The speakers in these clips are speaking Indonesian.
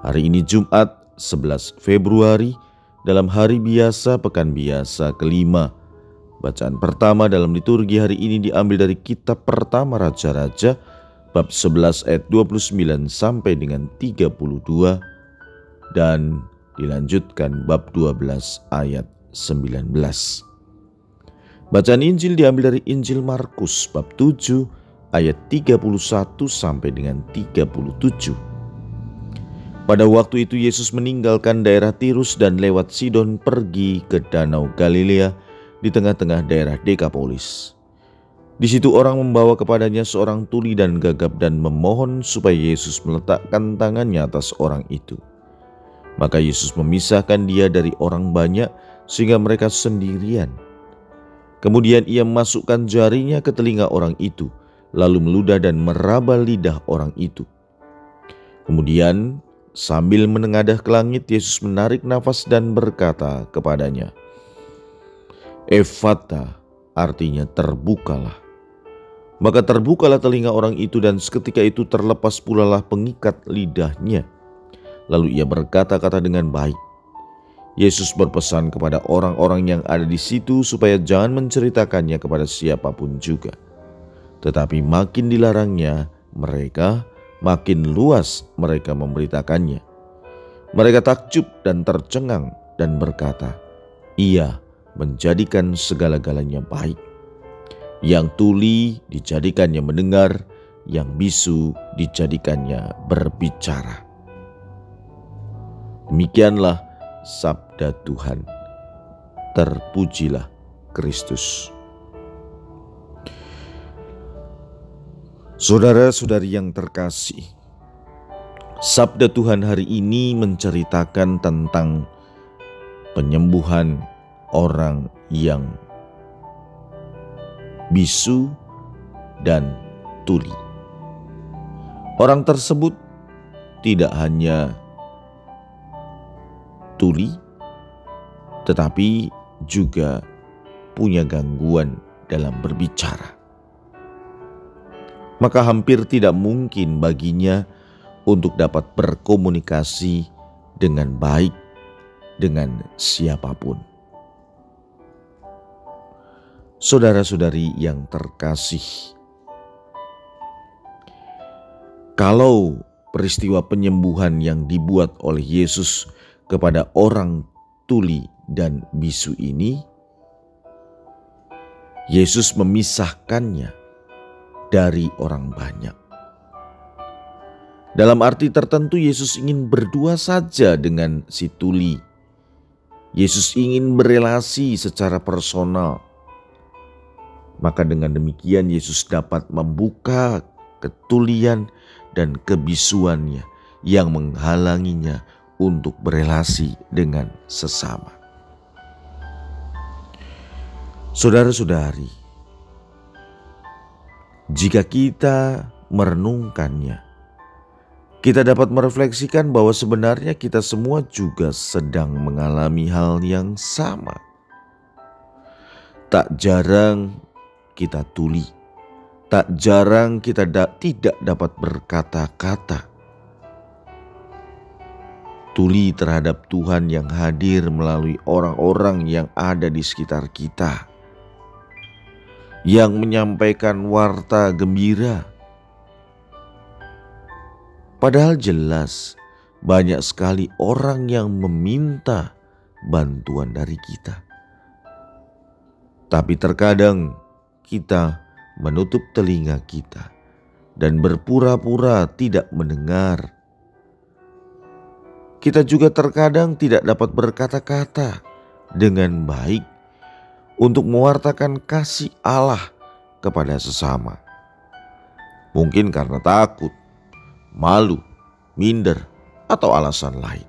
Hari ini Jumat 11 Februari dalam hari biasa pekan biasa kelima. Bacaan pertama dalam liturgi hari ini diambil dari kitab pertama Raja-Raja bab 11 ayat 29 sampai dengan 32 dan dilanjutkan bab 12 ayat 19. Bacaan Injil diambil dari Injil Markus bab 7 ayat 31 sampai dengan 37. Pada waktu itu Yesus meninggalkan daerah Tirus dan lewat Sidon pergi ke Danau Galilea di tengah-tengah daerah Dekapolis. Di situ orang membawa kepadanya seorang tuli dan gagap dan memohon supaya Yesus meletakkan tangannya atas orang itu. Maka Yesus memisahkan dia dari orang banyak sehingga mereka sendirian. Kemudian ia masukkan jarinya ke telinga orang itu, lalu meludah dan meraba lidah orang itu. Kemudian sambil menengadah ke langit, Yesus menarik nafas dan berkata kepadanya, Efata artinya terbukalah. Maka terbukalah telinga orang itu dan seketika itu terlepas pula lah pengikat lidahnya. Lalu ia berkata-kata dengan baik. Yesus berpesan kepada orang-orang yang ada di situ supaya jangan menceritakannya kepada siapa pun juga. Tetapi makin dilarangnya mereka, makin luas mereka memberitakannya. Mereka takjub dan tercengang dan berkata, "Ia menjadikan segala-galanya baik. Yang tuli dijadikannya mendengar, yang bisu dijadikannya berbicara." Demikianlah sabda Tuhan. Terpujilah Kristus. Saudara-saudari yang terkasih, sabda Tuhan hari ini menceritakan tentang penyembuhan orang yang bisu dan tuli. Orang tersebut tidak hanya tuli, tetapi juga punya gangguan dalam berbicara. Maka hampir tidak mungkin baginya untuk dapat berkomunikasi dengan baik dengan siapa pun. Saudara-saudari yang terkasih, kalau peristiwa penyembuhan yang dibuat oleh Yesus kepada orang tuli dan bisu ini, Yesus memisahkannya dari orang banyak. Dalam arti tertentu, Yesus ingin berdua saja dengan si tuli. Yesus ingin berelasi secara personal, maka dengan demikian Yesus dapat membuka ketulian dan kebisuannya yang menghalanginya untuk berelasi dengan sesama. Saudara-saudari, jika kita merenungkannya, kita dapat merefleksikan bahwa sebenarnya kita semua juga sedang mengalami hal yang sama. Tak jarang kita tuli, tak jarang kita da tidak dapat berkata-kata. Tuli terhadap Tuhan yang hadir melalui orang-orang yang ada di sekitar kita, yang menyampaikan warta gembira. Padahal jelas banyak sekali orang yang meminta bantuan dari kita, tapi terkadang kita menutup telinga kita dan berpura-pura tidak mendengar kita juga terkadang tidak dapat berkata-kata dengan baik untuk mewartakan kasih Allah kepada sesama. Mungkin karena takut, malu, minder, atau alasan lain.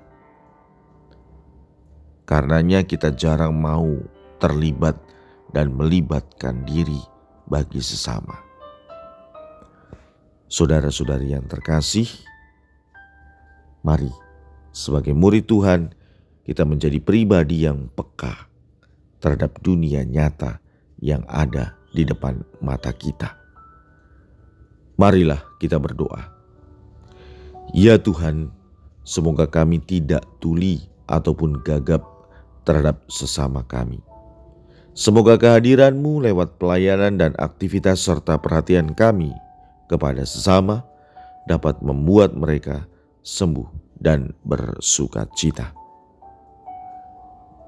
Karenanya kita jarang mau terlibat dan melibatkan diri bagi sesama. Saudara-saudari yang terkasih, mari sebagai murid Tuhan kita menjadi pribadi yang peka terhadap dunia nyata yang ada di depan mata kita. Marilah kita berdoa. Ya Tuhan, semoga kami tidak tuli ataupun gagap terhadap sesama kami. Semoga kehadiranmu lewat pelayanan dan aktivitas serta perhatian kami kepada sesama dapat membuat mereka sembuh dan bersuka cita.